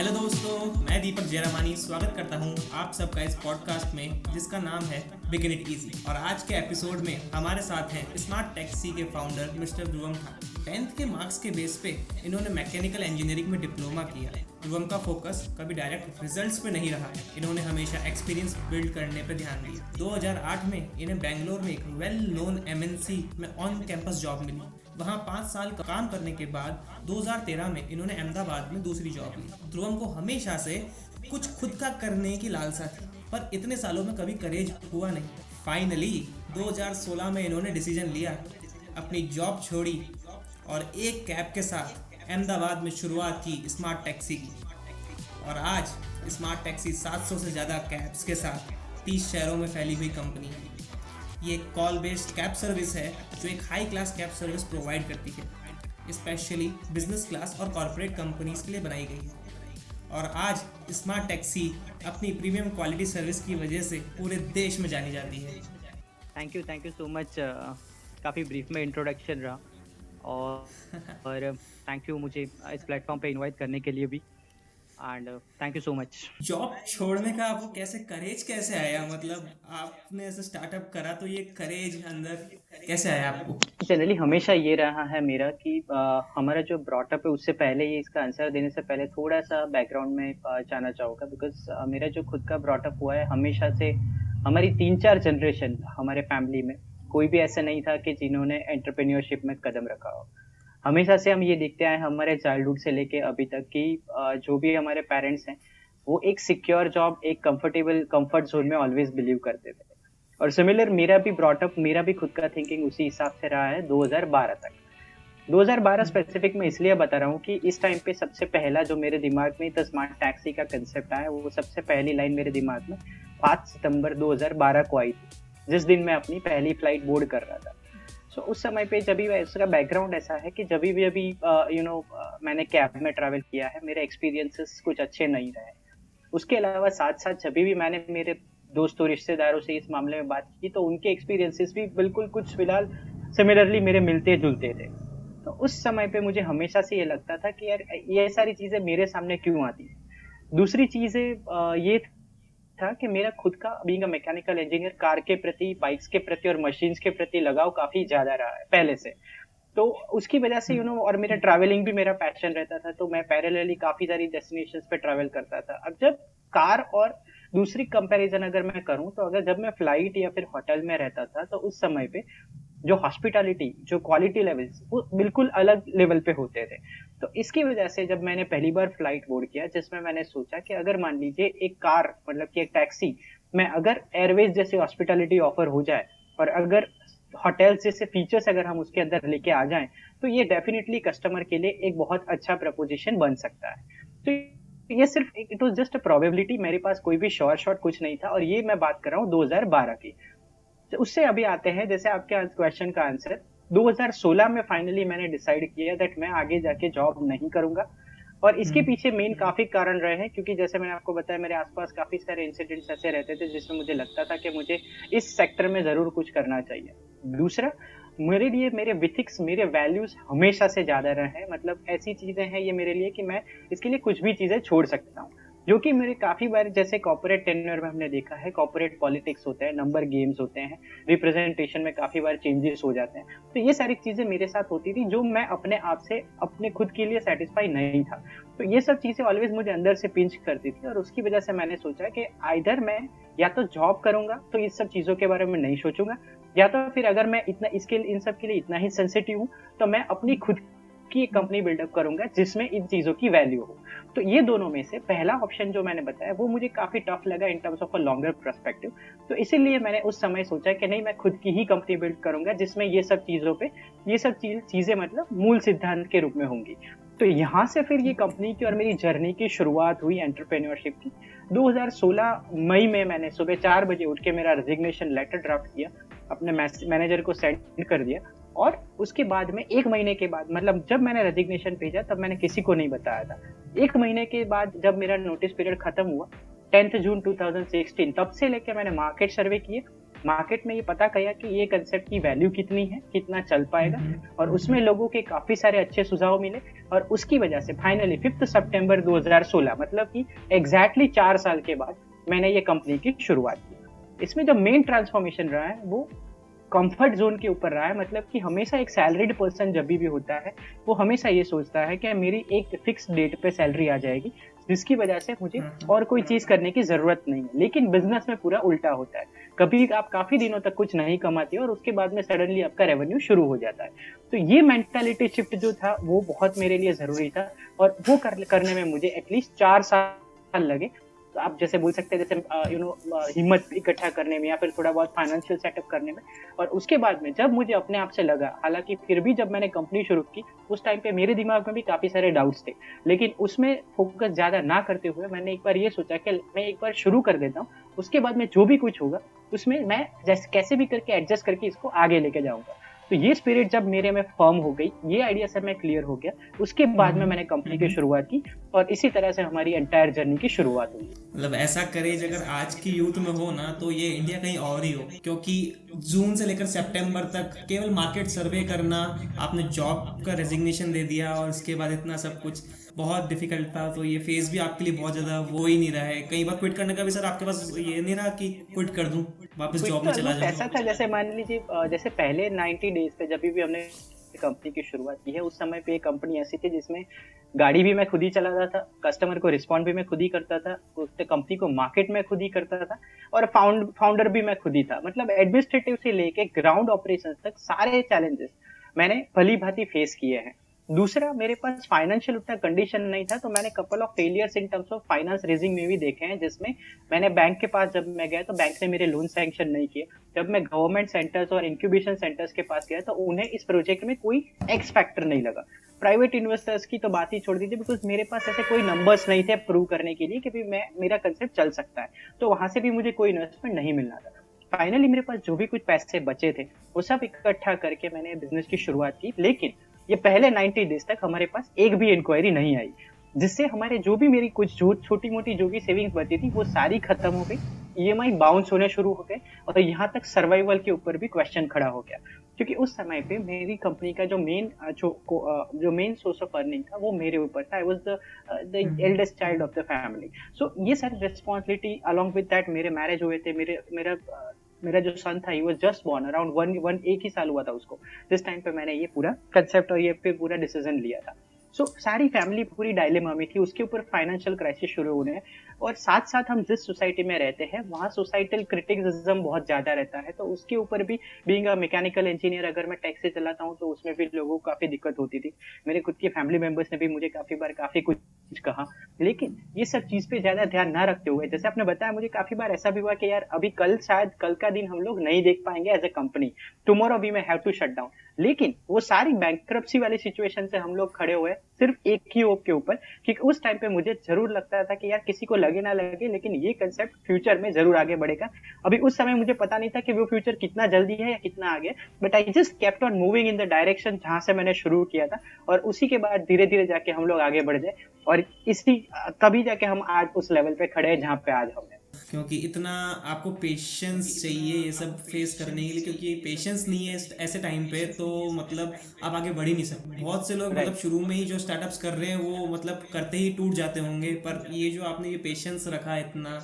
Hello दोस्तों, मैं दीपक जयरामानी स्वागत करता हूँ आप सबका इस पॉडकास्ट में, जिसका नाम है बिगिन इट इजी और आज के एपिसोड में हमारे साथ हैं स्मार्ट टैक्सी के फाउंडर मिस्टर ध्रुवम था टेंथ के मार्क्स के बेस पे इन्होंने मैकेनिकल इंजीनियरिंग में डिप्लोमा किया। ध्रुवम का फोकस कभी डायरेक्ट रिजल्ट्स पे नहीं रहा। इन्होंने हमेशा एक्सपीरियंस बिल्ड करने पर ध्यान दिया। 2008 में इन्हें बेंगलोर में एक वेल नोन एमएनसी में ऑन कैंपस जॉब मिली। वहाँ पाँच साल का काम करने के बाद 2013 में इन्होंने अहमदाबाद में दूसरी जॉब ली। ध्रुवम को हमेशा से कुछ खुद का करने की लालसा थी, पर इतने सालों में कभी करेज हुआ नहीं। फाइनली 2016 में इन्होंने डिसीज़न लिया, अपनी जॉब छोड़ी और एक कैब के साथ अहमदाबाद में शुरुआत की स्मार्ट टैक्सी की। और आज स्मार्ट टैक्सी 700 से ज़्यादा कैब्स के साथ 30 शहरों में फैली हुई कंपनी है। ये कॉल बेस्ड कैब सर्विस है जो एक high class cab service provide करती है। स्पेशली बिज़नेस क्लास और कॉरपोरेट कंपनीज़ के लिए बनाई गई है। और आज स्मार्ट टैक्सी अपनी प्रीमियम क्वालिटी सर्विस की वजह से पूरे देश में जानी जाती है। Thank you thank you so much काफ़ी ब्रीफ में इंट्रोडक्शन रहा। और और थैंक यू मुझे इस प्लेटफॉर्म पे इनवाइट करने के लिए भी। And thank you so much job छोड़ने का आपको कैसे करेज कैसे आया? मतलब आपने ऐसे स्टार्टअप करा तो ये करेज अंदर कैसे आया आपको? जनरली हमेशा ये रहा है मेरा कि आ, हमारा जो ब्रॉटअप है उससे पहले ये इसका आंसर देने से पहले थोड़ा सा बैकग्राउंड में जाना चाहूँगा। बिकॉज़ मेरा जो खुद का ब्रॉटअप हुआ है हमेशा से हमारी तीन चार जनरेशन हमारे फैमिली में कोई भी ऐसा नहीं था कि जिन्होंने एंटरप्रेन्योरशिप में कदम रखा हो। हमेशा से हम ये देखते आए हमारे चाइल्डहुड से लेके अभी तक कि जो भी हमारे पेरेंट्स हैं, वो एक सिक्योर जॉब एक कंफर्टेबल कंफर्ट जोन में ऑलवेज बिलीव करते थे। और सिमिलर मेरा भी ब्रॉटअप मेरा भी खुद का थिंकिंग उसी हिसाब से रहा है 2012 तक। 2012 स्पेसिफिक में इसलिए बता रहा हूँ कि इस टाइम पे सबसे पहला जो मेरे दिमाग में द स्मार्ट टैक्सी का कंसेप्ट आया, वो सबसे पहली लाइन मेरे दिमाग में 5 सितंबर 2012 को आई थी, जिस दिन मैं अपनी पहली फ़्लाइट बोर्ड कर रहा था। सो उस समय पे जब भी उसका बैकग्राउंड ऐसा है कि जब भी अभी यू नो मैंने कैब में ट्रैवल किया है, मेरे एक्सपीरियंसेस कुछ अच्छे नहीं रहे। उसके अलावा साथ साथ जब भी मैंने मेरे दोस्तों, रिश्तेदारों से इस मामले में बात की तो उनके एक्सपीरियंसेस भी बिल्कुल कुछ फ़िलहाल सिमिलरली मेरे मिलते जुलते थे। तो उस समय पे मुझे हमेशा से ये लगता था कि यार, ये सारी चीज़ें मेरे सामने क्यों आती दूसरी चीज़ें ये था कि मेरा खुद का बीइंग मैकेनिकल इंजीनियर कार के प्रति बाइक्स के प्रति और मशीन्स के प्रति लगाव काफ़ी ज़्यादा रहा है पहले से। तो उसकी वजह से यू नो और मेरा ट्रैवलिंग भी मेरा पैशन रहता था तो मैं पैरेलली काफ़ी सारी डेस्टिनेशंस पे ट्रैवल करता था। अब जब कार और दूसरी कंपैरिजन अगर मैं करूँ तो अगर जब मैं फ़्लाइट या फिर होटल में रहता था तो उस समय पे जो हॉस्पिटैलिटी जो क्वालिटी लेवल्स वो बिल्कुल अलग लेवल पे होते थे। तो इसकी वजह से जब मैंने पहली बार फ़्लाइट बोर्ड किया, जिसमें मैंने सोचा कि अगर मान लीजिए एक कार मतलब कि एक टैक्सी में अगर एयरवेज जैसे हॉस्पिटैलिटी ऑफ़र हो जाए, और अगर होटल जैसे फीचर्स अगर हम उसके अंदर लेके आ जाएँ तो ये डेफिनेटली कस्टमर के लिए एक बहुत अच्छा प्रपोजिशन बन सकता है। तो ये सिर्फ़ इट वॉज़ जस्ट प्रोबेबिलिटी मेरे पास कोई भी शॉर्ट शॉर्ट कुछ नहीं था, और ये मैं बात कर रहा हूँ 2012 की। उससे अभी आते हैं जैसे आपके क्वेश्चन का आंसर 2016 में फाइनली मैंने डिसाइड किया दैट मैं आगे जाके जॉब नहीं करूँगा। और इसके हम्म। पीछे मेन काफ़ी कारण रहे हैं क्योंकि जैसे मैंने आपको बताया मेरे आसपास काफ़ी सारे इंसिडेंट्स ऐसे रहते थे जिसमें मुझे लगता था कि मुझे इस सेक्टर में ज़रूर कुछ करना चाहिए। दूसरा मेरे लिए मेरे विथिक्स मेरे वैल्यूज़ हमेशा से ज़्यादा रहे हैं। मतलब ऐसी चीज़ें हैं ये मेरे लिए कि मैं इसके लिए कुछ भी चीज़ें छोड़ सकता हूँ। जो कि मेरे काफ़ी बार जैसे कॉपोरेट टेन्योर में हमने देखा है कॉपोरेट पॉलिटिक्स होते हैं नंबर गेम्स होते हैं रिप्रेजेंटेशन में काफ़ी बार चेंजेस हो जाते हैं। तो ये सारी चीज़ें मेरे साथ होती थी जो मैं अपने आप से, अपने खुद के लिए सेटिस्फाई नहीं था। तो ये सब चीज़ें ऑलवेज मुझे अंदर से पिंच करती थी और उसकी वजह से मैंने सोचा कि आइधर मैं या तो जॉब करूँगा तो इस सब चीज़ों के बारे में नहीं सोचूँगा, या तो फिर अगर मैं इतना, इसके इन सब के लिए इतना ही सेंसिटिव हूँ तो मैं अपनी खुद की एक कंपनी बिल्डअप करूँगा, जिसमें इन चीज़ों की वैल्यू हो। तो ये दोनों में से पहला ऑप्शन जो मैंने बताया, वो मुझे काफ़ी टफ लगा in terms of a longer perspective तो इसीलिए मैंने उस समय सोचा कि नहीं, मैं खुद की ही कंपनी बिल्ड करूँगा, जिसमें ये सब चीज़ों पे, ये सब चीज़, चीज़ें मतलब मूल सिद्धांत के रूप में होंगी। तो यहाँ से फिर ये कंपनी की और मेरी जर्नी की शुरुआत हुई एंटरप्रेन्योरशिप की। 2016 मई में मैंने सुबह चार बजे उठ के मेरा रेजिग्नेशन लेटर ड्राफ्ट किया, अपने मैनेजर को सेंड कर दिया। और उसके बाद में एक महीने के बाद मतलब जब मैंने रेजिग्नेशन भेजा तब मैंने किसी को नहीं बताया था। एक महीने के बाद जब मेरा नोटिस पीरियड खत्म हुआ टेंथ जून 2016 तब से लेके मैंने मार्केट सर्वे किए। मार्केट में ये पता किया कि ये कंसेप्ट की वैल्यू कितनी है कितना चल पाएगा। और उसमें लोगों के काफ़ी सारे अच्छे सुझाव मिले। और उसकी वजह से फाइनली फिफ्थ सितंबर 2016 मतलब कि एग्जैक्टली चार साल के बाद मैंने ये कंपनी की शुरुआत की। इसमें जो मेन ट्रांसफॉर्मेशन रहा है वो कंफर्ट जोन के ऊपर रहा है मतलब कि हमेशा एक सैलरीड पर्सन जब भी होता है वो हमेशा ये सोचता है कि मेरी एक फिक्स डेट पे सैलरी आ जाएगी जिसकी वजह से मुझे हम्म। और कोई चीज़ करने की ज़रूरत नहीं है। लेकिन बिज़नेस में पूरा उल्टा होता है। कभी आप काफ़ी दिनों तक कुछ नहीं कमाते और उसके बाद में सडनली आपका रेवेन्यू शुरू हो जाता है। तो ये मेंटालिटी शिफ्ट जो था वो बहुत मेरे लिए ज़रूरी था और वो कर, करने में मुझे एटलीस्ट चार साल लगे। तो आप जैसे बोल सकते हैं जैसे यू नो हिम्मत इकट्ठा करने में या फिर थोड़ा बहुत फाइनेंशियल सेटअप करने में। और उसके बाद में जब मुझे अपने आप से लगा, हालाँकि फिर भी जब मैंने कंपनी शुरू की, उस टाइम पे मेरे दिमाग में भी काफ़ी सारे डाउट्स थे। लेकिन उसमें फोकस ज़्यादा ना करते हुए मैंने एक बार ये सोचा कि मैं एक बार शुरू कर देता हूँ। उसके बाद में जो भी कुछ होगा, उसमें मैं जैसे, कैसे भी करके एडजस्ट करके इसको आगे लेके जाऊँगा। तो ये स्पिरिट जब मेरे में फर्म हो गई ये आइडिया से मैं क्लियर हो गया उसके बाद में हम्म। मैंने कंपनी की शुरुआत की और इसी तरह से हमारी एंटायर जर्नी की शुरुआत हुई मतलब ऐसा करेज अगर आज की यूथ में हो ना तो ये इंडिया कहीं और ही हो क्योंकि जून से लेकर सेप्टेम्बर तक केवल मार्केट सर्वे करना आपने जॉब का रेजिग्नेशन दे दिया और उसके बाद इतना सब कुछ बहुत डिफ़िकल्ट था तो ये फ़ेज़ भी आपके लिए बहुत ज़्यादा वो ही नहीं रहा है। कई बार क्विट करने का भी सर आपके पास ये नहीं रहा कि क्विट कर दूँ वापस जॉब में चला जाऊँ। ऐसा था जैसे मान लीजिए जैसे पहले 90 डेज़ पे जब भी हमने कंपनी की शुरुआत की है उस समय पे कंपनी ऐसी थी जिसमें गाड़ी भी मैं खुद ही चलाता था कस्टमर को रिस्पॉन्ड भी मैं खुद ही करता था उससे कंपनी को मार्केट में खुद ही करता था और फाउंड फाउंडर भी मैं खुद ही था। मतलब एडमिनिस्ट्रेटिव से लेके ग्राउंड ऑपरेशन तक सारे चैलेंजेस मैंने भली भांति फेस किए हैं। दूसरा, मेरे पास फाइनेंशियल उतना कंडीशन नहीं था तो मैंने couple of failures in terms of finance raising में भी देखे हैं, जिसमें मैंने बैंक के पास जब मैं गया तो बैंक ने मेरे लोन सैंक्शन नहीं किए। जब मैं गवर्नमेंट सेंटर्स और इंक्यूबेशन सेंटर्स के पास गया तो उन्हें इस प्रोजेक्ट में कोई एक्स फैक्टर नहीं लगा। प्राइवेट इन्वेस्टर्स की तो बात ही छोड़ दीजिए बिकॉज़ मेरे पास ऐसे कोई नंबर्स नहीं थे प्रूव करने के लिए कि भी मैं, मेरा कंसेप्ट चल सकता है। तो वहाँ से भी मुझे कोई इन्वेस्टमेंट नहीं मिलना था। फाइनली मेरे पास जो भी कुछ पैसे बचे थे, वो सब इकट्ठा करके मैंने बिज़नेस की शुरुआत की। लेकिन ये पहले 90 डेज़ तक हमारे पास एक भी इंक्वायरी नहीं आई। जिससे हमारे जो भी मेरी कुछ छोटी मोटी जो भी सेविंग्स बची थी वो सारी खत्म हो गई। ई बाउंस होने शुरू हो गए और तो यहाँ तक सर्वाइवल के ऊपर भी क्वेश्चन खड़ा हो गया। क्योंकि उस समय पे मेरी कंपनी का जो मेन जो जो मेन सोर्स ऑफ़ अर्निंग था वो मेरे ऊपर था। I was the the eldest child of the family so ये सारी रिस्पॉन्सिबिलिटी अलॉन्ग विद दैट मेरे मैरिज हुए थे मेरे मेरा मेरा जो सन था वो just born around one one एक ही साल हुआ था उसको। जिस टाइम पे मैंने ये पूरा कंसेप्ट और ये पे पूरा डिसीज़न लिया था। सो so, सारी फैमिली पूरी डायलेमा में थी। उसके ऊपर फाइनेंशियल क्राइसिस शुरू होने हैं। और साथ साथ हम जिस सोसाइटी में रहते हैं वहाँ सोसाइटल क्रिटिसिज्म बहुत ज़्यादा रहता है। तो उसके ऊपर भी बीइंग अ मैकेनिकल इंजीनियर अगर मैं टैक्सी चलाता हूँ तो उसमें भी लोगों को काफ़ी दिक्कत होती थी। मेरे खुद के फैमिली मेंबर्स ने भी मुझे काफ़ी बार काफ़ी कुछ कहा। लेकिन ये सब चीज़ पे ज़्यादा ध्यान ना रखते हुए जैसे आपने बताया मुझे काफ़ी बार ऐसा भी हुआ कि यार अभी कल शायद कल का दिन हम लोग नहीं देख पाएँगे as a company tomorrow we may have to shut down लेकिन वो सारी बैंक वाली सिचुएशन से हम लोग खड़े हुए सिर्फ़ एक ही ओप के ऊपर क्योंकि उस टाइम पे मुझे ज़रूर लगता था कि यार किसी को लगे ना लगे, लेकिन ये कंसेप्ट फ्यूचर में ज़रूर आगे बढ़ेगा। अभी उस समय मुझे पता नहीं था कि वो फ्यूचर कितना जल्दी है या कितना आगे but I just kept on moving in the direction जहाँ से मैंने शुरू किया था, और उसी के बाद धीरे धीरे जाके हम लोग आगे बढ़ जाए और इसी, तभी जाके हम आज उस लेवल पे खड़े हैं जहाँ पे आज हम क्योंकि इतना आपको पेशेंस चाहिए ये सब फेस करने के लिए क्योंकि पेशेंस नहीं है ऐसे टाइम पे तो मतलब आप आगे बढ़ ही नहीं सकते। बहुत से लोग मतलब शुरू में ही जो स्टार्टअप्स कर रहे हैं वो मतलब करते ही टूट जाते होंगे पर ये जो आपने ये पेशेंस रखा इतना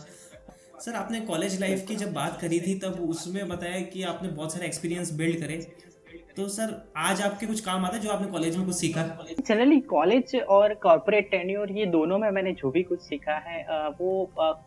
सर आपने कॉलेज लाइफ की जब बात करी थी तब उसमें बताया कि आपने बहुत सारे एक्सपीरियंस बिल्ड करे। तो सर आज आपके कुछ काम आता है जो आपने कॉलेज में कुछ सीखा? जनरली कॉलेज और कॉर्पोरेट टेन्योर ये दोनों में मैंने जो भी कुछ सीखा है वो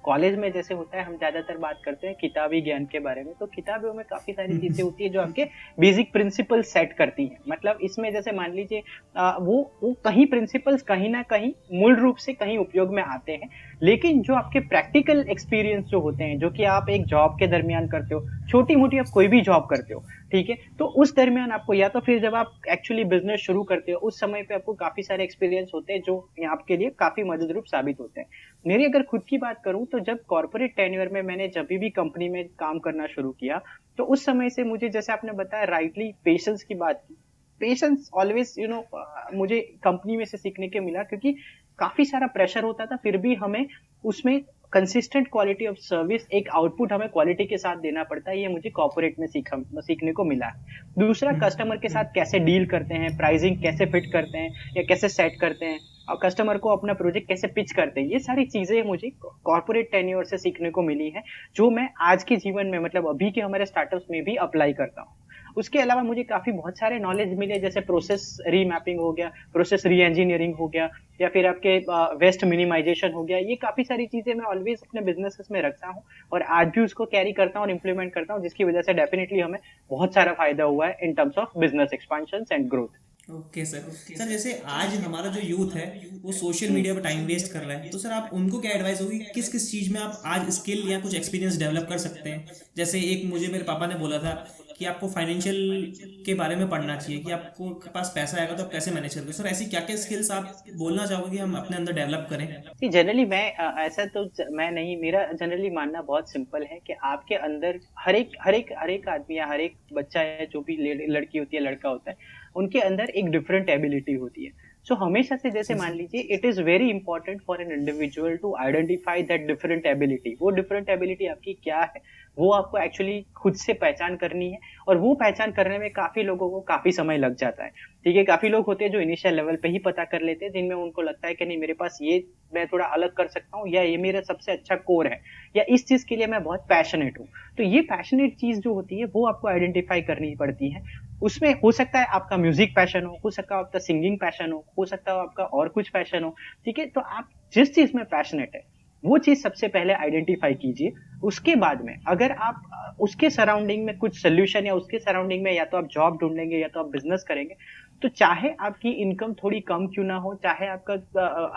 कॉलेज में जैसे होता है हम ज़्यादातर बात करते हैं किताबी ज्ञान के बारे में। तो किताबों में काफ़ी सारी हम्म। चीज़ें होती है जो आपके बेसिक प्रिंसिपल सेट करती हैं। मतलब इसमें जैसे मान लीजिए वो वो कहीं प्रिंसिपल्स कहीं ना कहीं मूल रूप से कहीं उपयोग में आते हैं। लेकिन जो आपके प्रैक्टिकल एक्सपीरियंस जो होते हैं जो कि आप एक जॉब के दरमियान करते हो छोटी मोटी आप कोई भी जॉब करते हो ठीक है? तो उस दरमियान आपको या तो फिर जब आप एक्चुअली बिज़नेस शुरू करते हो, उस समय पे आपको काफ़ी सारे एक्सपीरियंस होते हैं जो आपके लिए काफ़ी मदद रूप साबित होते हैं। मेरी अगर खुद की बात करूँ तो जब कॉर्पोरेट टेन्यूर में मैंने जब भी कंपनी में काम करना शुरू किया तो उस समय से मुझे, जैसे आपने बताया राइटली पेशेंस की बात की। पेशेंस ऑलवेज यू नो मुझे कंपनी में से सीखने के मिला, क्योंकि काफ़ी सारा प्रेशर होता था, फिर भी हमें उसमें कंसिस्टेंट क्वालिटी ऑफ़ सर्विस एक आउटपुट हमें क्वालिटी के साथ देना पड़ता है ये मुझे कॉपोरेट में सीखा सीखने को मिला दूसरा कस्टमर हम्म। के साथ कैसे डील करते हैं प्राइसिंग कैसे फिट करते हैं या कैसे सेट करते हैं और कस्टमर को अपना प्रोजेक्ट कैसे पिच करते हैं ये सारी चीज़ें मुझे कॉर्पोरेट टेन्योर से सीखने को मिली है जो मैं आज के जीवन में मतलब अभी के हमारे स्टार्टअप्स में भी अप्लाई करता हूँ उसके अलावा मुझे काफ़ी बहुत सारे नॉलेज मिले, जैसे प्रोसेस रीमैपिंग हो गया प्रोसेस री इंजीनियरिंग हो गया, या फिर आपके वेस्ट मिनिमाइजेशन हो गया, ये काफ़ी सारी चीज़ें मैं ऑलवेज अपने बिजनेसेस में रखता हूँ और आज भी उसको कैरी करता हूँ और इम्प्लीमेंट करता हूँ, जिसकी वजह से डेफिनेटली हमें बहुत सारा फ़ायदा हुआ है in terms of business expansion and growth okay sir sir जैसे आज हमारा जो यूथ है, वो सोशल मीडिया पर टाइम वेस्ट कर रहा है तो सर आप उनको क्या एडवाइस होगी किस किस चीज़ में आप आज स्किल या कुछ एक्सपीरियंस डेवलप कर सकते हैं? जैसे एक मुझे मेरे पापा ने बोला था कि आपको फाइनेंशियल के बारे में पढ़ना चाहिए, कि आपको पास पैसा आएगा तो आप कैसे मैनेज करोगे? सर ऐसी क्या क्या स्किल्स आप बोलना चाहोगे हम अपने अंदर डेवलप करें? जनरली मैं ऐसा तो मैं नहीं, मेरा जनरली मानना बहुत सिंपल है कि आपके अंदर हर एक हर एक हर एक आदमी या हर एक बच्चा है जो भी लड़की होती है, लड़का होता है, उनके अंदर एक डिफरेंट एबिलिटी होती है। सो so, हमेशा से जैसे मान लीजिए it is very important for an individual to identify that different ability वो डिफरेंट एबिलिटी आपकी क्या है वो आपको एक्चुअली खुद से पहचान करनी है और वो पहचान करने में काफ़ी लोगों को काफ़ी समय लग जाता है। ठीक है काफ़ी लोग होते हैं जो इनिशियल लेवल पे ही पता कर लेते हैं जिनमें उनको लगता है कि नहीं मेरे पास ये मैं थोड़ा अलग कर सकता हूँ या ये मेरा सबसे अच्छा कोर है या इस चीज़ के लिए मैं बहुत पैशनेट हूँ। तो ये पैशनेट चीज़ जो होती है वो आपको आइडेंटिफाई करनी पड़ती है। उसमें हो सकता है आपका म्यूज़िक पैशन हो हो सकता है आपका सिंगिंग पैशन हो हो सकता है आपका और कुछ पैशन हो, ठीक है? तो आप जिस चीज़ में पैशनेट है, वो चीज़ सबसे पहले आइडेंटिफाई कीजिए। उसके बाद में अगर आप उसके सराउंडिंग में कुछ सोल्यूशन या उसके सराउंडिंग में या तो आप जॉब ढूंढेंगे या तो आप बिज़नेस करेंगे तो चाहे आपकी इनकम थोड़ी कम क्यों ना हो, चाहे आपका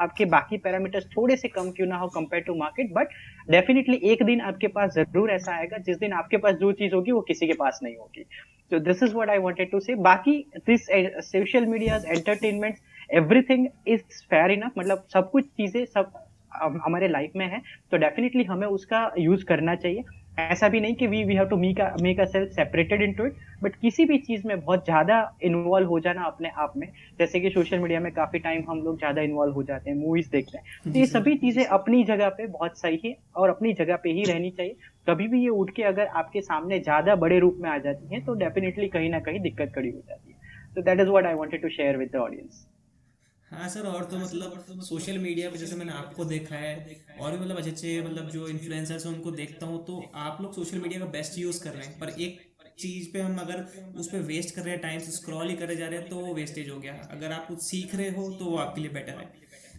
आपके बाकी पैरामीटर्स थोड़े से कम क्यों ना हो compare to market but definitely एक दिन आपके पास ज़रूर ऐसा आएगा, जिस दिन आपके पास जो चीज़ होगी वो किसी के पास नहीं होगी। तो this is what I wanted to say बाकी this social media entertainment everything is fair enough मतलब सब कुछ चीज़ें सब हमारे लाइफ में है तो डेफिनेटली हमें उसका यूज़ करना चाहिए। ऐसा भी नहीं कि we we have to make make a self separated into it but किसी भी चीज़ में बहुत ज़्यादा इन्वॉल्व हो जाना अपने आप में। जैसे कि सोशल मीडिया में काफ़ी टाइम हम लोग ज़्यादा इन्वॉल्व हो जाते हैं मूवीज़ देखते हैं। तो ये सभी चीज़ें अपनी जगह पे बहुत सही है और अपनी जगह पे ही रहनी चाहिए। कभी भी ये उठ के अगर आपके सामने ज़्यादा बड़े रूप में आ जाती है तो डेफिनेटली कहीं ना कहीं दिक्कत खड़ी हो जाती है। तो that is what I wanted to share with audience हाँ सर, और तो मतलब सोशल मीडिया पे जैसे मैंने आपको देखा है, और भी मतलब अच्छे अच्छे मतलब जो इन्फ्लुएंसर्स हैं, उनको देखता हूँ तो आप लोग सोशल मीडिया का बेस्ट यूज़ कर रहे हैं। पर एक चीज़ पे हम अगर उस पर वेस्ट कर रहे हैं टाइम स्क्रॉल ही करे जा रहे हैं तो वो वेस्टेज हो गया। अगर आप कुछ सीख रहे हो तो वो आपके लिए बेटर है।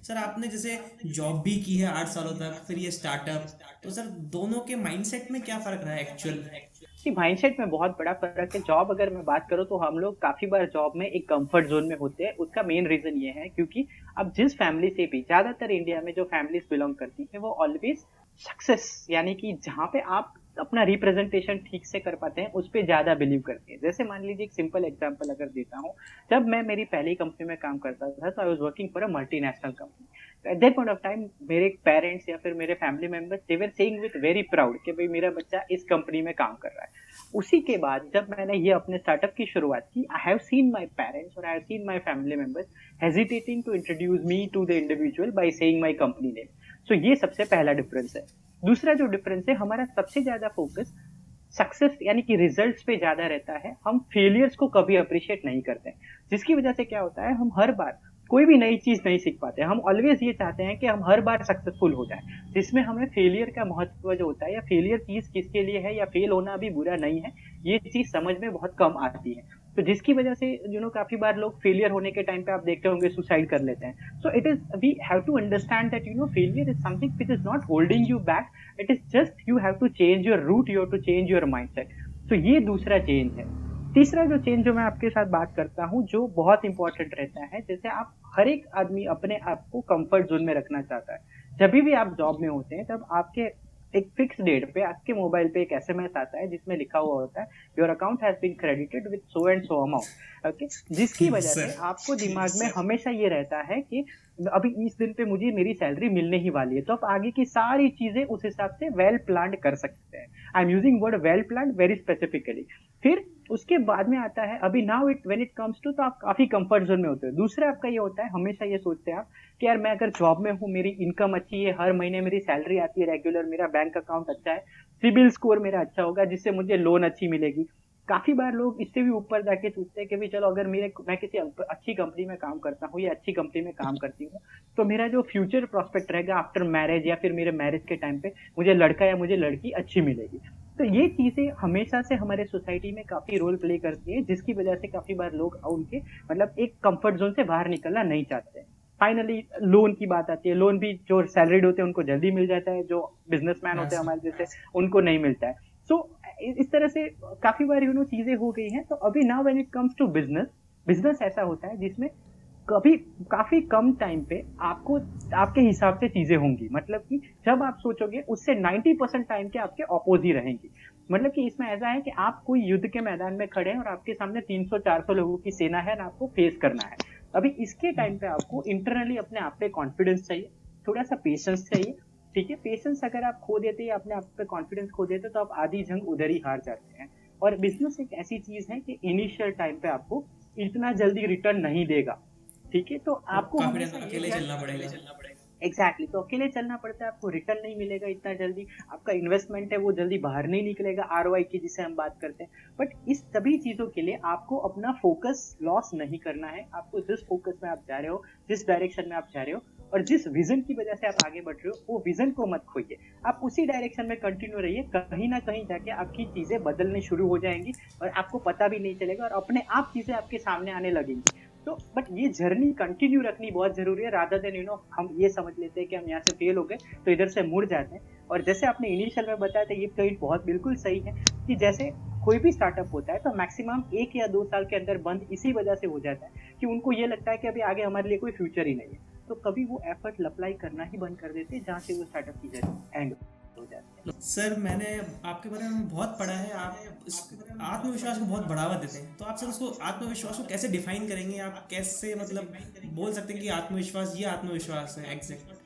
सर आपने जैसे जॉब भी की है आठ सालों तक, फिर ये स्टार्टअप तो सर दोनों के माइंडसेट में क्या फ़र्क रहा है एक्चुअल माइंडसेट में बहुत बड़ा फ़र्क है। जॉब अगर मैं बात करूँ तो हम लोग काफ़ी बार जॉब में एक कंफर्ट जोन में होते हैं। उसका मेन रीजन ये है, क्योंकि अब जिस फैमिली से भी, ज़्यादातर इंडिया में जो फैमिलीज़ बिलोंग करती है, वो ऑलवेज सक्सेस यानी कि जहाँ पे आप अपना रिप्रेजेंटेशन ठीक से कर पाते हैं, उस पर ज़्यादा बिलीव करते हैं। जैसे मान लीजिए एक सिंपल एग्ज़ाम्पल अगर देता हूँ, जब मैं मेरी पहली कंपनी में काम करता था तो I was working for a multinational company at that point of time मेरे पेरेंट्स या फिर मेरे family members they were saying with very proud कि भाई मेरा बच्चा इस कंपनी में काम कर रहा है। उसी के बाद जब मैंने ये अपने स्टार्टअप की शुरुआत की I have seen my parents और I have seen my family members hesitating to introduce me to the individual by saying my company name so ये सबसे पहला डिफरेंस है। दूसरा जो डिफरेंस है, हमारा सबसे ज़्यादा फोकस सक्सेस यानी कि रिजल्ट्स पे ज़्यादा रहता है। हम फेलियर्स को कभी अप्रिशिएट नहीं करते जिसकी वजह से क्या होता है, हम हर बार कोई भी नई चीज़ नहीं सीख पाते। हम ऑलवेज ये चाहते हैं कि हम हर बार सक्सेसफुल हो जाए, जिसमें हमें फेलियर का महत्व जो होता है या फेलियर चीज़ किसके लिए है या फेल होना भी बुरा नहीं है, ये चीज़ समझ में बहुत कम आती है। तो जिसकी वजह से यू नो काफ़ी बार लोग फेलियर होने के टाइम पे आप देखते होंगे सुसाइड कर लेते हैं। So it is we have to understand that you know failure is something which is not holding you back it is just you have to change your route you have to change your mind set तो ये दूसरा change है। तीसरा जो change जो मैं आपके साथ बात करता हूँ, जो बहुत इंपॉर्टेंट रहता है, जैसे आप हर एक आदमी अपने आप को कंफर्ट जोन में रखना चाहता है। जब भी आप जॉब में होते हैं, तब आपके एक फिक्स डेट पे आपके मोबाइल पे एक एसएमएस आता है जिसमें लिखा हुआ होता है your account has been credited with so and so amount okay जिसकी वजह से आपको दिमाग में हमेशा ये रहता है कि अभी इस दिन पे मुझे मेरी सैलरी मिलने ही वाली है तो आप आगे की सारी चीज़ें उस हिसाब से वेल प्लान कर सकते हैं। I am using word well plan very specifically फिर उसके बाद में आता है, अभी now it when it comes to तो आप काफ़ी कंफर्ट जोन में होते हो। दूसरा आपका ये होता है, हमेशा ये सोचते हैं आप कि यार मैं अगर जॉब में हूँ, मेरी इनकम अच्छी है, हर महीने मेरी सैलरी आती है रेगुलर मेरा बैंक अकाउंट अच्छा है, सिबिल स्कोर मेरा अच्छा होगा, जिससे मुझे लोन अच्छी मिलेगी। काफ़ी बार लोग इससे भी ऊपर जाके सोचते हैं कि भी चलो अगर मेरे, मैं किसी अच्छी कंपनी में काम करता हूँ या अच्छी कंपनी में काम करती हूँ तो मेरा जो फ्यूचर प्रोस्पेक्ट रहेगा आफ्टर मैरिज या फिर मेरे मैरिज के टाइम पे, मुझे लड़का या मुझे लड़की अच्छी मिलेगी। तो ये चीज़ें हमेशा से हमारे सोसाइटी में काफ़ी रोल प्ले करती है जिसकी वजह से काफ़ी बार लोग उनके मतलब एक कंफर्ट जोन से बाहर निकलना नहीं चाहते फाइनली लोन की बात आती है। लोन भी जो सैलरीड होते हैं उनको जल्दी मिल जाता है। जो बिजनेसमैन होते हैं हमारे जैसे उनको नहीं मिलता है। सो so, इस तरह से काफ़ी बार यू नो चीज़ें हो गई हैं। तो अभी now when it comes to business business ऐसा होता है जिसमें कभी काफ़ी कम टाइम पे आपको, आपके हिसाब से चीज़ें होंगी। मतलब कि जब आप सोचोगे, उससे 90 परसेंट टाइम के आपके अपोजिट रहेंगी। मतलब कि इसमें ऐसा है कि आप कोई युद्ध के मैदान में खड़े हैं और आपके सामने 300-400 लोगों की सेना है ना आपको फेस करना है। अभी इसके टाइम पे आपको इंटरनली अपने आप पे कॉन्फिडेंस चाहिए थोड़ा सा पेशेंस चाहिए, ठीक है? पेशेंस अगर आप खो देते या अपने आप पे कॉन्फिडेंस खो देते तो आप आधी जंग उधर ही हार जाते हैं। और बिज़नेस एक ऐसी चीज़ है कि इनिशियल टाइम पे आपको इतना जल्दी रिटर्न नहीं देगा। ठीक है तो आपको अकेले चलना पड़ेगा। Exactly exactly. तो अकेले चलना पड़ता है आपको रिटर्न नहीं मिलेगा इतना जल्दी। आपका इन्वेस्टमेंट है वो जल्दी बाहर नहीं निकलेगा आर की जिसे हम बात करते हैं। बट इस सभी चीज़ों के लिए आपको अपना फोकस लॉस नहीं करना है। आपको जिस फोकस में आप जा रहे हो जिस डायरेक्शन में आप जा रहे हो और जिस विजन की वजह से आप आगे बढ़ रहे हो वो विजन को मत खोइए। आप उसी डायरेक्शन में कंटिन्यू रहिए कहीं ना कहीं जाके आपकी चीज़ें बदलने शुरू हो जाएँगी और आपको पता भी नहीं चलेगा और अपने आप चीज़ें आपके सामने आने लगेंगी। तो बट ये जर्नी कंटिन्यू रखनी बहुत ज़रूरी है राधा देन यू नो हम ये समझ लेते हैं कि हम यहाँ से फेल हो गए तो इधर से मुड़ जाते हैं। और जैसे आपने इनिशियल में बताया था, ये पॉइंट बहुत बिल्कुल सही है कि जैसे कोई भी स्टार्टअप होता है तो मैक्सिमम एक या दो साल के अंदर बंद इसी वजह से हो जाता है कि उनको ये लगता है कि अभी आगे हमारे लिए कोई फ्यूचर ही नहीं है। तो कभी वो एफर्ट अप्लाई करना ही बंद कर देते हैं, जहाँ से वो स्टार्टअप की जर्नी एंड सर मैंने आपके बारे में बहुत पढ़ा है। आप आत्मविश्वास को बहुत बढ़ावा देते हैं। तो आप सर उसको आत्मविश्वास को कैसे डिफाइन करेंगे? आप कैसे मतलब बोल सकते हैं कि आत्मविश्वास ये आत्मविश्वास है एग्जैक्ट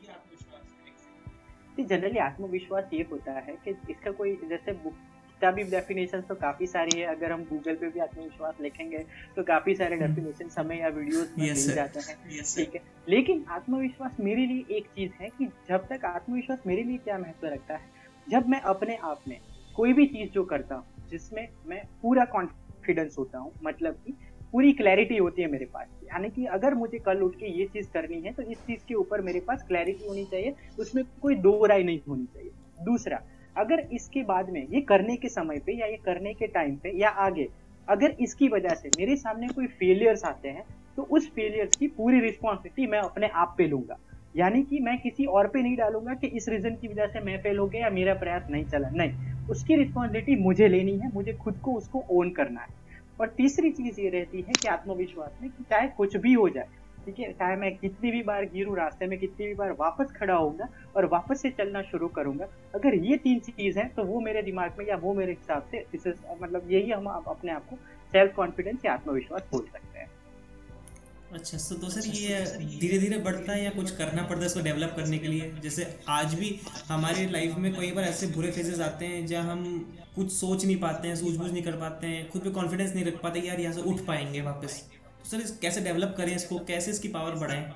जनरली आत्मविश्वास ये होता है कि इसका कोई जैसे किताबी डेफिनेशन तो काफ़ी सारी है। अगर हम गूगल पे भी आत्मविश्वास लिखेंगे तो काफ़ी सारे डेफिनेशन हम्म। हमें या वीडियोस में मिल जाते हैं। ठीक है। लेकिन आत्मविश्वास मेरे लिए एक चीज़ है कि जब तक आत्मविश्वास मेरे लिए क्या महत्व रखता है जब मैं अपने आप में कोई भी चीज़ जो करता हूँ, जिसमें मैं पूरा कॉन्फिडेंस होता हूँ मतलब कि पूरी क्लैरिटी होती है मेरे पास, यानी कि अगर मुझे कल उठ के ये चीज़ करनी है तो इस चीज़ के ऊपर मेरे पास क्लैरिटी होनी चाहिए, उसमें कोई दो राय नहीं होनी चाहिए। दूसरा, अगर इसके बाद में, ये करने के समय पे या ये करने के टाइम पे या आगे, अगर इसकी वजह से मेरे सामने कोई फेलियर्स आते हैं तो उस फेलियर्स की पूरी रिस्पॉन्सिबिलिटी मैं अपने आप पे लूँगा। यानी कि मैं किसी और पे नहीं डालूँगा कि इस रीजन की वजह से मैं फेल हो गया या मेरा प्रयास नहीं चला। नहीं, उसकी रिस्पॉन्सिबिलिटी मुझे लेनी है, मुझे खुद को उसको ओन करना है। और तीसरी चीज़ ये रहती है कि आत्मविश्वास में कि चाहे कुछ भी हो जाए, ठीक है, चाहे मैं कितनी भी बार गिरू, रास्ते में कितनी भी बार वापस खड़ा होऊँगा और वापस से चलना शुरू करूँगा, अगर ये तीन चीज़ है तो वो मेरे दिमाग में या वो मेरे हिसाब से, इस मतलब यही हम अपने आप को सेल्फ कॉन्फिडेंस या आत्मविश्वास बोल सकते हैं। अच्छा तो, तो सर ये धीरे धीरे बढ़ता है या कुछ करना पड़ता है इसको डेवलप करने के लिए? जैसे आज भी हमारे लाइफ में कई बार ऐसे बुरे फेजेस आते हैं जहाँ हम कुछ सोच नहीं पाते हैं सूझबूझ नहीं कर पाते हैं खुद पे कॉन्फिडेंस नहीं रख पाते यार यहाँ से उठ पाएँगे वापस। तो सर इस कैसे डेवलप करें इसको? कैसे इसकी पावर बढ़ाएँ?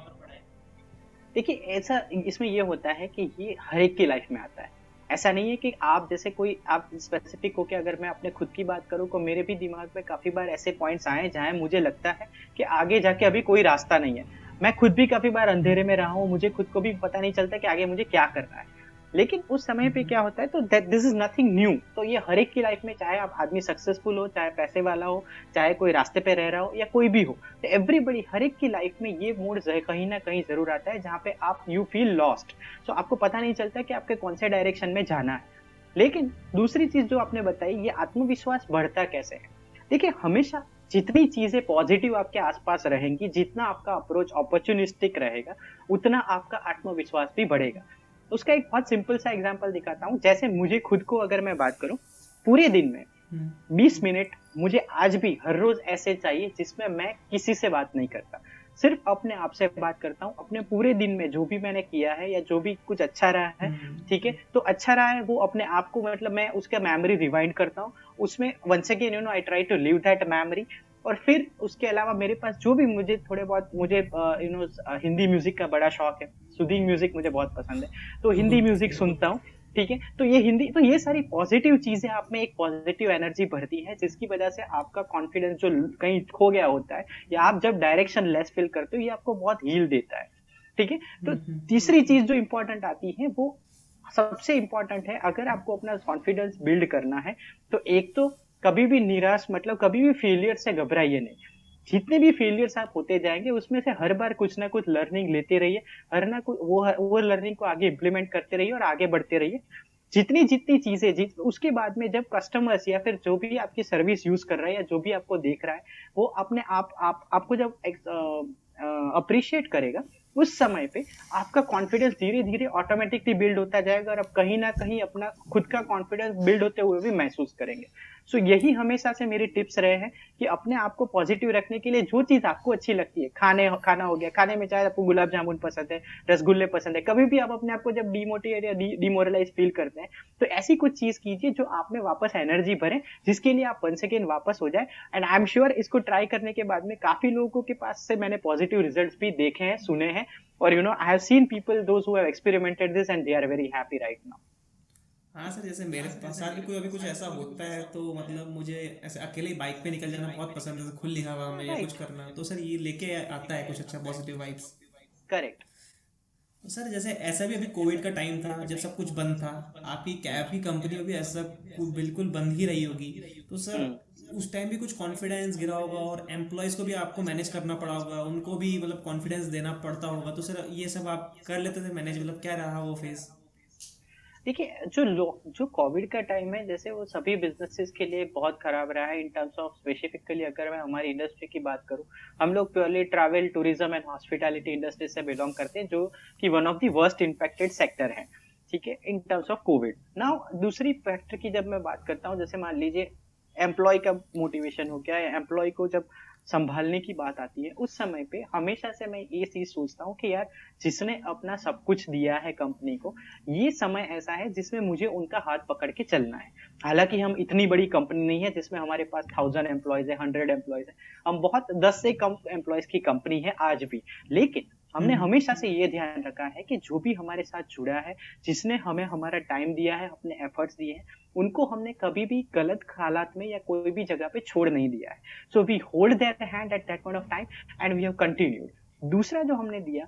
देखिए ऐसा इसमें ये होता है कि ये हर एक की लाइफ में आता है। ऐसा नहीं है कि आप जैसे कोई, आप स्पेसिफिक हो के अगर मैं अपने खुद की बात करूँ तो मेरे भी दिमाग में काफ़ी बार ऐसे पॉइंट्स आए जहाँ मुझे लगता है कि आगे जाके अभी कोई रास्ता नहीं है। मैं खुद भी काफ़ी बार अंधेरे में रहा हूँ, मुझे खुद को भी पता नहीं चलता कि आगे मुझे क्या करना है। लेकिन उस समय पे क्या होता है तो दिस इज़ नथिंग न्यू तो ये हर एक की लाइफ में, चाहे आप आदमी सक्सेसफुल हो, चाहे पैसे वाला हो, चाहे कोई रास्ते पे रह रहा हो, या कोई भी हो तो एवरीबडी हर एक की लाइफ में ये मूड कहीं ना कहीं ज़रूर आता है, जहाँ पे आप यू फील लॉस्ट सो आपको पता नहीं चलता कि आपके कौन से डायरेक्शन में जाना है. लेकिन दूसरी चीज़ जो आपने बताई, ये आत्मविश्वास बढ़ता कैसे है? देखिए, हमेशा जितनी चीज़ें पॉजिटिव आपके आसपास रहेंगी, जितना आपका अप्रोच अपॉर्चुनिस्टिक रहेगा, उतना आपका आत्मविश्वास भी बढ़ेगा. उसका एक बहुत सिंपल सा एग्ज़ाम्पल दिखाता हूँ। जैसे मुझे खुद को अगर मैं बात करूँ पूरे दिन में हम्म। बीस मिनट मुझे आज भी हर रोज ऐसे चाहिए जिसमें मैं किसी से बात नहीं करता। सिर्फ़ अपने आप से बात करता हूँ अपने पूरे दिन में जो भी मैंने किया है या जो भी कुछ अच्छा रहा है हम्म। ठीक है? तो अच्छा रहा है वो अपने आप को मतलब मैं उसका मेमोरी रिवाइंड करता हूँ। उसमें once again you know I try to live that memory और फिर उसके अलावा मेरे पास जो भी मुझे थोड़े बहुत मुझे यू नो हिंदी म्यूज़िक का बड़ा शौक है। सुदीन म्यूज़िक मुझे बहुत पसंद है। तो हिंदी म्यूज़िक सुनता हूँ ठीक है? तो ये हिंदी तो ये सारी पॉजिटिव चीज़ें आप में एक पॉजिटिव एनर्जी भरती है जिसकी वजह से आपका कॉन्फिडेंस जो कहीं खो गया होता है या आप जब डायरेक्शन लेस फील करते हो ये आपको बहुत हील देता है ठीक है? तो हम्म, हम्म। तीसरी चीज़ जो इंपॉर्टेंट आती है वो सबसे इंपॉर्टेंट है अगर आपको अपना कॉन्फिडेंस बिल्ड करना है तो एक तो कभी भी निराश मतलब कभी भी फेलियर से घबराइए नहीं। जितने भी फेलियर्स आप होते जाएँगे, उसमें से हर बार कुछ ना कुछ लर्निंग लेते रहिए, हर ना कुछ वो वो लर्निंग को आगे इम्प्लीमेंट करते रहिए और आगे बढ़ते रहिए। जितनी जितनी चीज़ें, जित, उसके बाद में जब कस्टमर्स या फिर जो भी आपकी सर्विस यूज़ कर रहा है या जो भी आपको देख रहा है, वो अपने आप आप, आपको जब अप्रिशिएट करेगा उस समय पे आपका कॉन्फिडेंस धीरे धीरे ऑटोमेटिकली बिल्ड होता जाएगा और आप कहीं ना कहीं अपना खुद का कॉन्फिडेंस बिल्ड होते हुए भी महसूस करेंगे। सो so, यही हमेशा से मेरे टिप्स रहे हैं कि अपने आप को पॉजिटिव रखने के लिए जो चीज़ आपको अच्छी लगती है खाने खाना हो गया खाने में चाहे आपको गुलाब जामुन पसंद है रसगुल्ले पसंद है कभी भी आप अपने आप को जब डिमोटिवेट या डिमोरलाइज फील करते हैं तो ऐसी कुछ चीज़ कीजिए जो आप में वापस एनर्जी भरे जिसके लिए आप वन सेकेंड वापस हो जाए। एंड आई एम श्योर इसको ट्राई करने के बाद में काफ़ी लोगों के पास से मैंने पॉजिटिव रिज़ल्ट भी देखे हैं सुने हैं। और you know I have seen people those who have experimented this and they are very happy right now हाँ सर जैसे मेरे साथ भी कोई अभी कुछ ऐसा होता है तो मतलब मुझे ऐसे अकेले बाइक पे निकल जाना बहुत पसंद है खुली हवा में या कुछ करना। तो सर ये लेके आता है कुछ अच्छा पॉजिटिव वाइब्स करेक्ट तो सर जैसे ऐसा भी अभी कोविड का टाइम था जब सब कुछ बंद था आपकी कैब की कंपनी भी ऐसा बिल्कुल बंद ही रही होगी। तो सर हम्म। उस टाइम भी कुछ कॉन्फिडेंस गिरा होगा और एम्प्लॉयज़ को भी आपको मैनेज करना पड़ा होगा, उनको भी मतलब कॉन्फिडेंस देना पड़ता होगा। तो सर ये सब आप कर लेते थे मैनेज मतलब क्या रहा वो फ़ेज़ देखिए, जो लोग जो कोविड का टाइम है, जैसे वो सभी बिजनेसेस के लिए बहुत खराब रहा है इन टर्म्स ऑफ़ स्पेसिफिकली अगर मैं हमारी इंडस्ट्री की बात करूँ, हम लोग purely travel tourism and hospitality industry से बिलोंग करते हैं, जो कि one of the worst impacted sector है, ठीक है इन टर्म्स ऑफ़ कोविड ना दूसरी फैक्टर की जब मैं बात करता हूँ, जैसे मान लीजिए एम्प्लॉय का मोटिवेशन हो गया है एम्प्लॉय को जब संभालने की बात आती है उस समय पे हमेशा से मैं ये चीज़ सोचता हूँ कि यार जिसने अपना सब कुछ दिया है कंपनी को ये समय ऐसा है जिसमें मुझे उनका हाथ पकड़ के चलना है। हालाँकि हम इतनी बड़ी कंपनी नहीं है जिसमें हमारे पास थाउज़ेंड एम्प्लॉयज़ है हंड्रेड एम्प्लॉयज़ है। हम बहुत दस से कम एम्प्लॉयज़ की कंपनी है आज भी। लेकिन हमने हम्म। हमेशा से ये ध्यान रखा है कि जो भी हमारे साथ जुड़ा है जिसने हमें हमारा टाइम दिया है अपने एफर्ट्स दिए हैं उनको हमने कभी भी गलत हालात में या कोई भी जगह पे छोड़ नहीं दिया है। So we hold their hand at that point of time and we have continued दूसरा जो हमने दिया,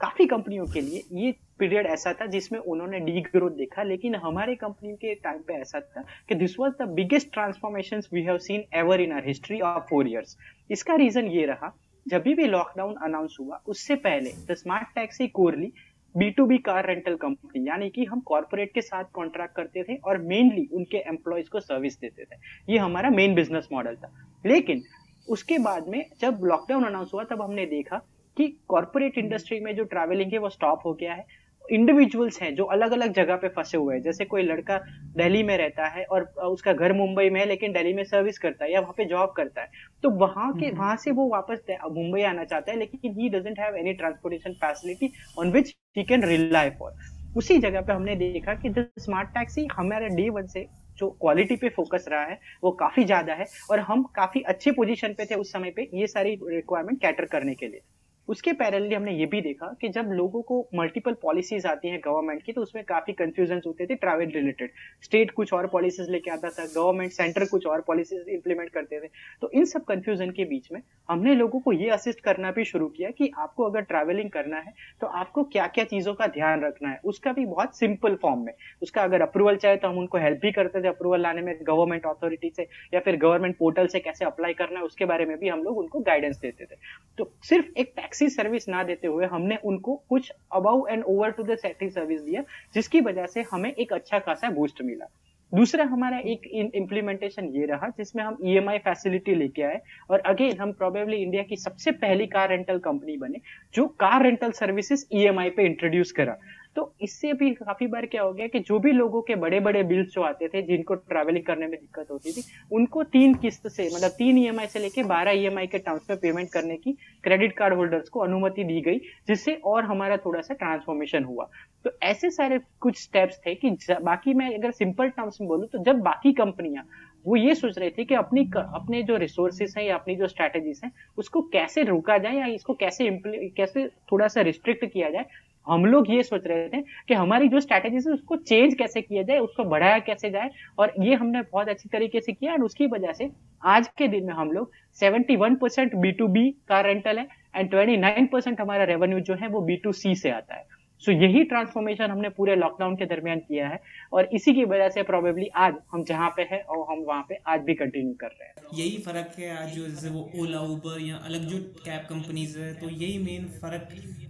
काफ़ी कंपनियों के लिए, ये पीरियड ऐसा था जिसमें उन्होंने डी ग्रोथ देखा, लेकिन हमारे कंपनी के टाइम पे ऐसा था कि this was the biggest transformation we have seen ever in our history of four years इसका रीजन ये रहा, जब भी लॉकडाउन अनाउंस हुआ, उससे पहले the smart taxi corely B to B car rental company यानी कि हम कॉर्पोरेट के साथ कॉन्ट्रैक्ट करते थे और मेनली उनके एम्प्लॉयज़ को सर्विस देते थे। ये हमारा मेन बिज़नेस मॉडल था। लेकिन उसके बाद में जब लॉकडाउन अनाउंस हुआ, तब हमने देखा कि कॉरपोरेट इंडस्ट्री में जो ट्रैवलिंग है, वो स्टॉप हो गया है। इंडिविजुअल्स हैं जो अलग अलग जगह पे फंसे हुए हैं। जैसे कोई लड़का दिल्ली में रहता है और उसका घर मुंबई में है लेकिन दिल्ली में सर्विस करता है या वहाँ पे जॉब करता है। तो वहाँ के हम्म। वहाँ से वो वापस मुंबई आना चाहता है लेकिन he doesn't have any transportation facility on which he can rely for उसी जगह पे हमने देखा कि स्मार्ट टैक्सी हमारे डे वन से जो क्वालिटी पे फोकस रहा है वो काफ़ी ज़्यादा है और हम काफ़ी अच्छे पोजीशन पे थे उस समय पे ये सारी रिक्वायरमेंट कैटर करने के लिए। उसके पैरेलली हमने ये भी देखा कि जब लोगों को मल्टीपल पॉलिसीज़ आती हैं गवर्नमेंट की तो उसमें काफ़ी कंफ्यूजन होते थे ट्रैवल रिलेटेड स्टेट कुछ और पॉलिसीज़ लेके आता था गवर्नमेंट सेंटर कुछ और पॉलिसीज़ इंप्लीमेंट करते थे. तो इन सब कंफ्यूजन के बीच में हमने लोगों को ये असिस्ट करना भी शुरू किया कि आपको अगर ट्रैवलिंग करना है तो आपको क्या क्या चीज़ों का ध्यान रखना है. उसका भी बहुत सिंपल फॉर्म में. उसका अगर अप्रूवल चाहे तो हम उनको हेल्प भी करते थे अप्रूवल लाने में गवर्नमेंट अथॉरिटी से, या फिर गवर्नमेंट पोर्टल से कैसे अप्लाई करना है, उसके बारे में भी हम लोग उनको गाइडेंस देते थे. तो सिर्फ़ एक टैक्स टैक्सी सर्विस ना देते हुए हमने उनको कुछ above and over to the service दिया, जिसकी वजह से हमें एक अच्छा खासा बूस्ट मिला। दूसरा हमारा एक इम्प्लीमेंटेशन ये रहा, जिसमें हम ई एम आई फैसिलिटी लेके आए और अगेन हम प्रोबेबली इंडिया की सबसे पहली कार रेंटल कंपनी बने, जो car rental services E M I पे इंट्रोड्यूस करा। तो इससे भी काफ़ी बार क्या हो गया कि जो भी लोगों के बड़े बड़े बिल्स जो आते थे, जिनको ट्रैवलिंग करने में दिक्कत होती थी, उनको तीन किस्त से मतलब तीन ईएमआई से लेके बारह ई के टर्म्स में पेमेंट करने की क्रेडिट कार्ड होल्डर्स को अनुमति दी गई, जिससे और हमारा थोड़ा सा ट्रांसफॉर्मेशन हुआ। तो ऐसे सारे कुछ स्टेप्स थे कि बाकी मैं अगर सिंपल टर्म्स में बोलूँ तो जब बाकी कंपनियाँ, वो ये सोच रहे थे कि अपनी अपने जो रिसोर्सेस हैं या अपनी जो स्ट्रैटेजीज हैं, उसको कैसे रोका जाए या इसको कैसे कैसे थोड़ा सा रिस्ट्रिक्ट किया जाए हम लोग ये सोच रहे थे कि हमारी जो स्ट्रैटेजी है, उसको चेंज कैसे किया जाए, उसको बढ़ाया कैसे जाए, और ये हमने बहुत अच्छी तरीके से किया एंड उसकी वजह से आज के दिन में हम लोग 71 परसेंट बी टू बी का रेंटल है एंड 29 परसेंट हमारा रेवेन्यू जो है, वो बी टू सी से आता है। सो so, यही ट्रांसफॉर्मेशन हमने पूरे लॉकडाउन के दरमियान किया है और इसी की वजह से प्रोबेबली आज हम जहाँ पे हैं और हम वहाँ पे आज भी कंटिन्यू कर रहे हैं। यही फ़र्क है आज जो जैसे वो ओला उबर या अलग जो कैब कंपनीज़ है तो यही मेन फ़र्क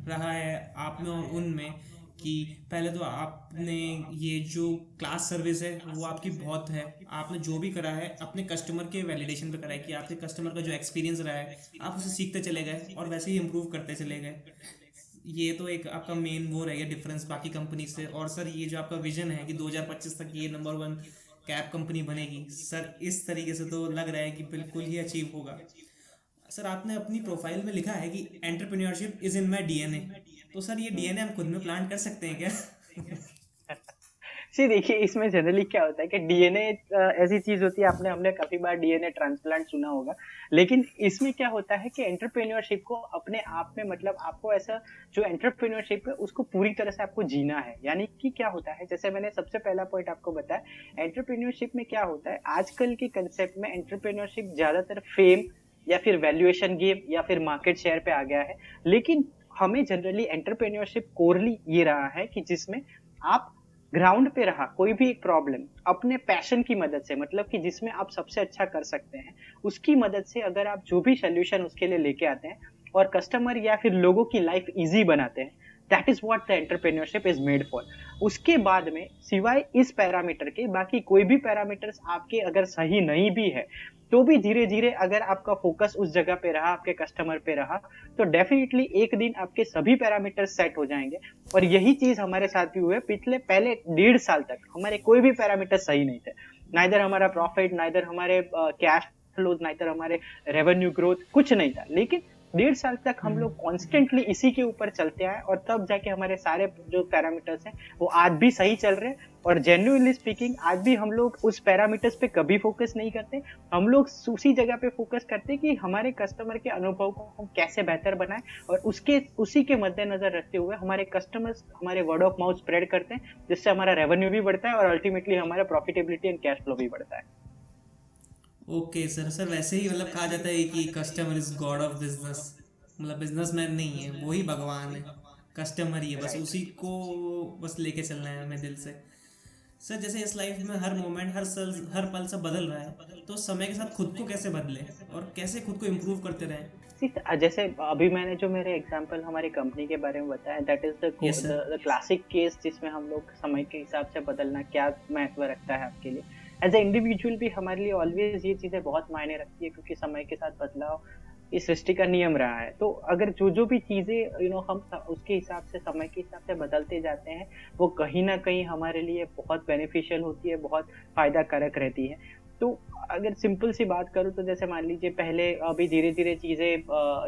रहा है आप में और उनमें कि पहले तो आपने ये जो क्लास सर्विस है वो आपकी बहुत है। आपने जो भी करा है अपने कस्टमर के वैलिडेशन पे करा है कि आपके कस्टमर का जो एक्सपीरियंस रहा है आप उसे सीखते चले गए और वैसे ही इम्प्रूव करते चले गए। ये तो एक आपका मेन वो रहेगा डिफरेंस बाकी कंपनी से। और सर ये जो आपका विजन है कि 2025 तक ये नंबर वन कैब कंपनी बनेगी सर इस तरीके से तो लग रहा है कि बिल्कुल ही अचीव होगा। सर आपने अपनी प्रोफ़ाइल में लिखा है कि entrepreneurship is in my DNA तो सर ये डीएनए हम खुद में प्लान कर सकते हैं क्या? सी देखिए, इसमें जनरली क्या होता है कि डीएनए ऐसी चीज़ होती है, आपने, हमने काफ़ी बार डीएनए ट्रांसप्लांट सुना होगा। लेकिन इसमें क्या होता है कि एंटरप्रेन्योरशिप को अपने आप में मतलब आपको ऐसा, जो एंटरप्रेन्योरशिप है, उसको पूरी तरह से आपको जीना है। यानी कि क्या होता है, जैसे मैंने सबसे पहला पॉइंट आपको बताया एंटरप्रेन्योरशिप में क्या होता है, आजकल के कंसेप्ट में एंटरप्रेन्योरशिप ज़्यादातर फेम या फिर वैल्यूएशन गेम या फिर मार्केट शेयर पे आ गया है। लेकिन हमें जनरली एंटरप्रेन्योरशिप कोरली ये रहा है कि जिसमें आप ग्राउंड पे रहा, कोई भी एक प्रॉब्लम अपने पैशन की मदद से मतलब कि जिसमें आप सबसे अच्छा कर सकते हैं, उसकी मदद से अगर आप जो भी सोल्यूशन उसके लिए लेके आते हैं और कस्टमर या फिर लोगों की लाइफ इजी बनाते हैं that is what the entrepreneurship is made for उसके बाद में सिवाय इस पैरामीटर के, बाकी कोई भी पैरामीटर्स आपके अगर सही नहीं भी है तो भी धीरे धीरे अगर आपका फोकस उस जगह पे रहा, आपके कस्टमर पे रहा तो डेफिनेटली एक दिन आपके सभी पैरामीटर सेट हो जाएँगे। और यही चीज़ हमारे साथ भी हुए पिछले पहले डेढ़ साल तक हमारे कोई भी पैरामीटर सही नहीं थे। नाइदर हमारा प्रॉफिट नाइदर हमारे कैश फ्लोज नाइदर हमारे रेवेन्यू ग्रोथ कुछ नहीं था। लेकिन डेढ़ साल तक हम लोग कॉन्स्टेंटली इसी के ऊपर चलते आए और तब जाके हमारे सारे जो पैरामीटर्स हैं वो आज भी सही चल रहे हैं। और जेन्युइनली स्पीकिंग आज भी हम लोग उस पैरामीटर्स पे कभी फोकस नहीं करते। हम लोग उसी जगह पे फोकस करते कि हमारे कस्टमर के अनुभव को हम कैसे बेहतर बनाएँ और उसके उसी के मद्देनजर रखते हुए हमारे कस्टमर्स हमारे वर्ड ऑफ़ माउथ स्प्रेड करते हैं जिससे हमारा रेवेन्यू भी बढ़ता है और अल्टीमेटली हमारा प्रॉफिटेबिलिटी एंड कैश फ्लो भी बढ़ता है। ओके सर सर वैसे ही मतलब कहा जाता है कि customer is God of business मतलब बिजनेसमैन नहीं है वही भगवान है। कस्टमर ही है बस उसी को बस लेके चलना है हमें दिल से। सर जैसे इस लाइफ में हर मोमेंट हर सल हर पल सब बदल रहा है तो समय के साथ खुद को कैसे बदले और कैसे खुद को इम्प्रूव करते रहे? जैसे अभी मैंने जो मेरे एग्जांपल हमारी कंपनी के बारे में बताया that is the classic case जिसमें हम लोग समय के हिसाब से बदलना क्या महत्व रखता है आपके लिए। एज ए इंडिविजुअल भी हमारे लिए ऑलवेज ये चीज़ें बहुत मायने रखती है, क्योंकि समय के साथ बदलाव इस सृष्टि का नियम रहा है। तो अगर जो जो भी चीज़ें यू नो हम उसके हिसाब से, समय के हिसाब से बदलते जाते हैं, वो कहीं ना कहीं हमारे लिए बहुत बेनिफिशियल होती है, बहुत फ़ायदा कारक रहती है। तो अगर सिंपल सी बात करूँ तो जैसे मान लीजिए पहले अभी धीरे धीरे चीज़ें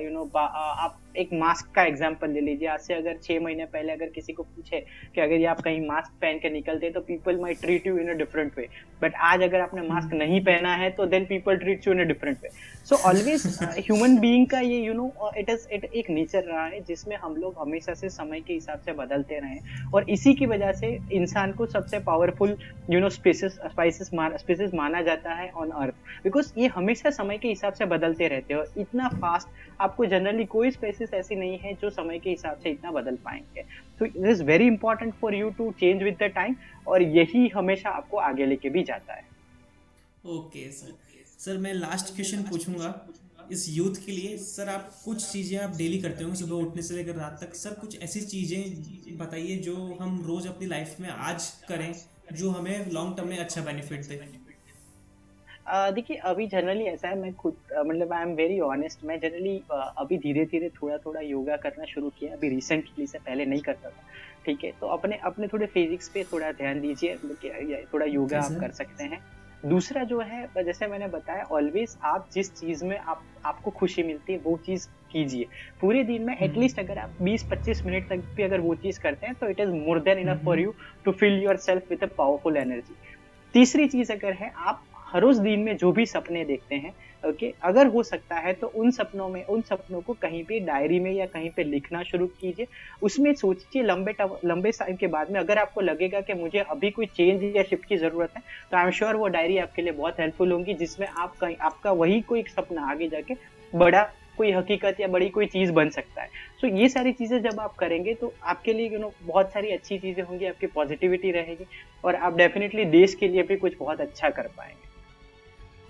यू नो आप एक मास्क का एग्ज़ाम्पल ले लीजिए। आज से अगर छह महीने पहले अगर किसी को पूछे कि अगर ये आप कहीं मास्क पहन के निकलते हैं तो people may treat you in a different way but आज अगर आपने मास्क हम्म। नहीं पहना है तो then people treat you in a different way so always human being का ये you know it is it एक नेचर रहा है जिसमें हम लोग हमेशा से समय के हिसाब से बदलते रहे और इसी की वजह से इंसान को सबसे powerful you know species species species माना जाता है ऑन अर्थ बिकॉज़ ये हमेशा समय के हिसाब से बदलते रहते हैं इतना फास्ट आपको जनरली कोई स्पेसिस ऐसी नहीं है जो समय के हिसाब से इतना बदल पाएँगे. तो it is very important for you to change with the time और यही हमेशा आपको आगे लेके भी जाता है. ओके सर सर मैं लास्ट क्वेश्चन पूछूँगा. इस यूथ के लिए सर आप कुछ चीज़ें आप डेली करते हो सुबह उठने से लेकर रात तक. सर कुछ ऐसी चीज़ें बताइए जो हम रोज़ अपनी लाइफ में आज करें, जो हमें लॉन्ग टर्म में अच्छा बेनिफिट दे. देखिए अभी जनरली ऐसा है मैं खुद मतलब आई एम वेरी ऑनेस्ट मैं जनरली अभी धीरे धीरे थोड़ा थोड़ा योगा करना शुरू किया अभी रिसेंटली से पहले नहीं करता था ठीक है? तो अपने अपने थोड़े फिजिक्स पे थोड़ा ध्यान दीजिए मतलब थोड़ा योगा आप कर सकते हैं। दूसरा जो है जैसे मैंने बताया ऑलवेज आप जिस चीज़ में आप आपको खुशी मिलती है वो चीज़ कीजिए। पूरे दिन में एटलीस्ट हम्म। अगर आप 20-25 मिनट तक भी अगर वो चीज़ करते हैं तो it is more than enough for you to feel yourself with a powerful energy तीसरी चीज़ अगर है आप हर रोज दिन में जो भी सपने देखते हैं ओके अगर हो सकता है तो उन सपनों में उन सपनों को कहीं पे डायरी में या कहीं पे लिखना शुरू कीजिए। उसमें सोचिए लंबे लंबे टाइम के बाद में अगर आपको लगेगा कि मुझे अभी कोई चेंज या शिफ्ट की ज़रूरत है तो आई एम श्योर वो डायरी आपके लिए बहुत हेल्पफुल होंगी जिसमें आप कहीं आपका वही कोई सपना आगे जाके बड़ा कोई हकीकत या बड़ी कोई चीज़ बन सकता है। सो so, ये सारी चीज़ें जब आप करेंगे तो आपके लिए यू नो बहुत सारी अच्छी चीज़ें होंगी आपकी पॉजिटिविटी रहेगी और आप डेफिनेटली देश के लिए भी कुछ बहुत अच्छा कर पाएँगे।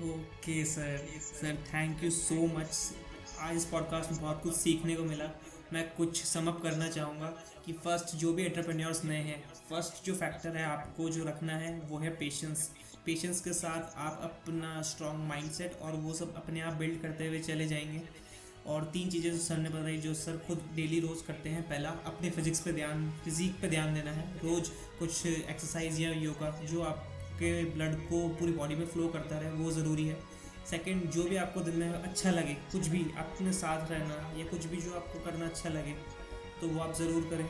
Okay sir sir thank you so much आज इस पॉडकास्ट में बहुत कुछ सीखने को मिला। मैं कुछ समअप करना चाहूँगा कि फ़र्स्ट जो भी एंटरप्रेन्योर्स नए हैं फ़र्स्ट जो फैक्टर है आपको जो रखना है, वो है पेशेंस पेशेंस के साथ आप अपना स्ट्रॉन्ग माइंडसेट और वो सब अपने आप बिल्ड करते हुए चले जाएँगे। और तीन चीज़ें जो सर ने बताई, जो सर खुद डेली रोज़ करते हैं। पहला, अपने फिजिक्स पे ध्यान फिजिक पे ध्यान देना है। रोज़ कुछ एक्सरसाइज या योगा जो आप आपके ब्लड को पूरी बॉडी में फ्लो करता रहे, वो ज़रूरी है। सेकंड जो भी आपको दिन में अच्छा लगे, कुछ भी, अपने साथ रहना या कुछ भी जो आपको करना अच्छा लगे तो वो आप ज़रूर करें।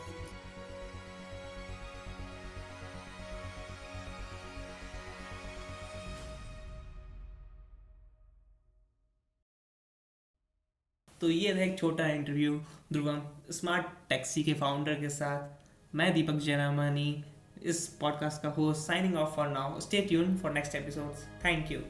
तो ये था एक छोटा इंटरव्यू ध्रुवम स्मार्ट टैक्सी के फाउंडर के साथ। मैं दीपक जयरामानी is podcast host signing off for now. Stay tuned for next episodes. Thank you.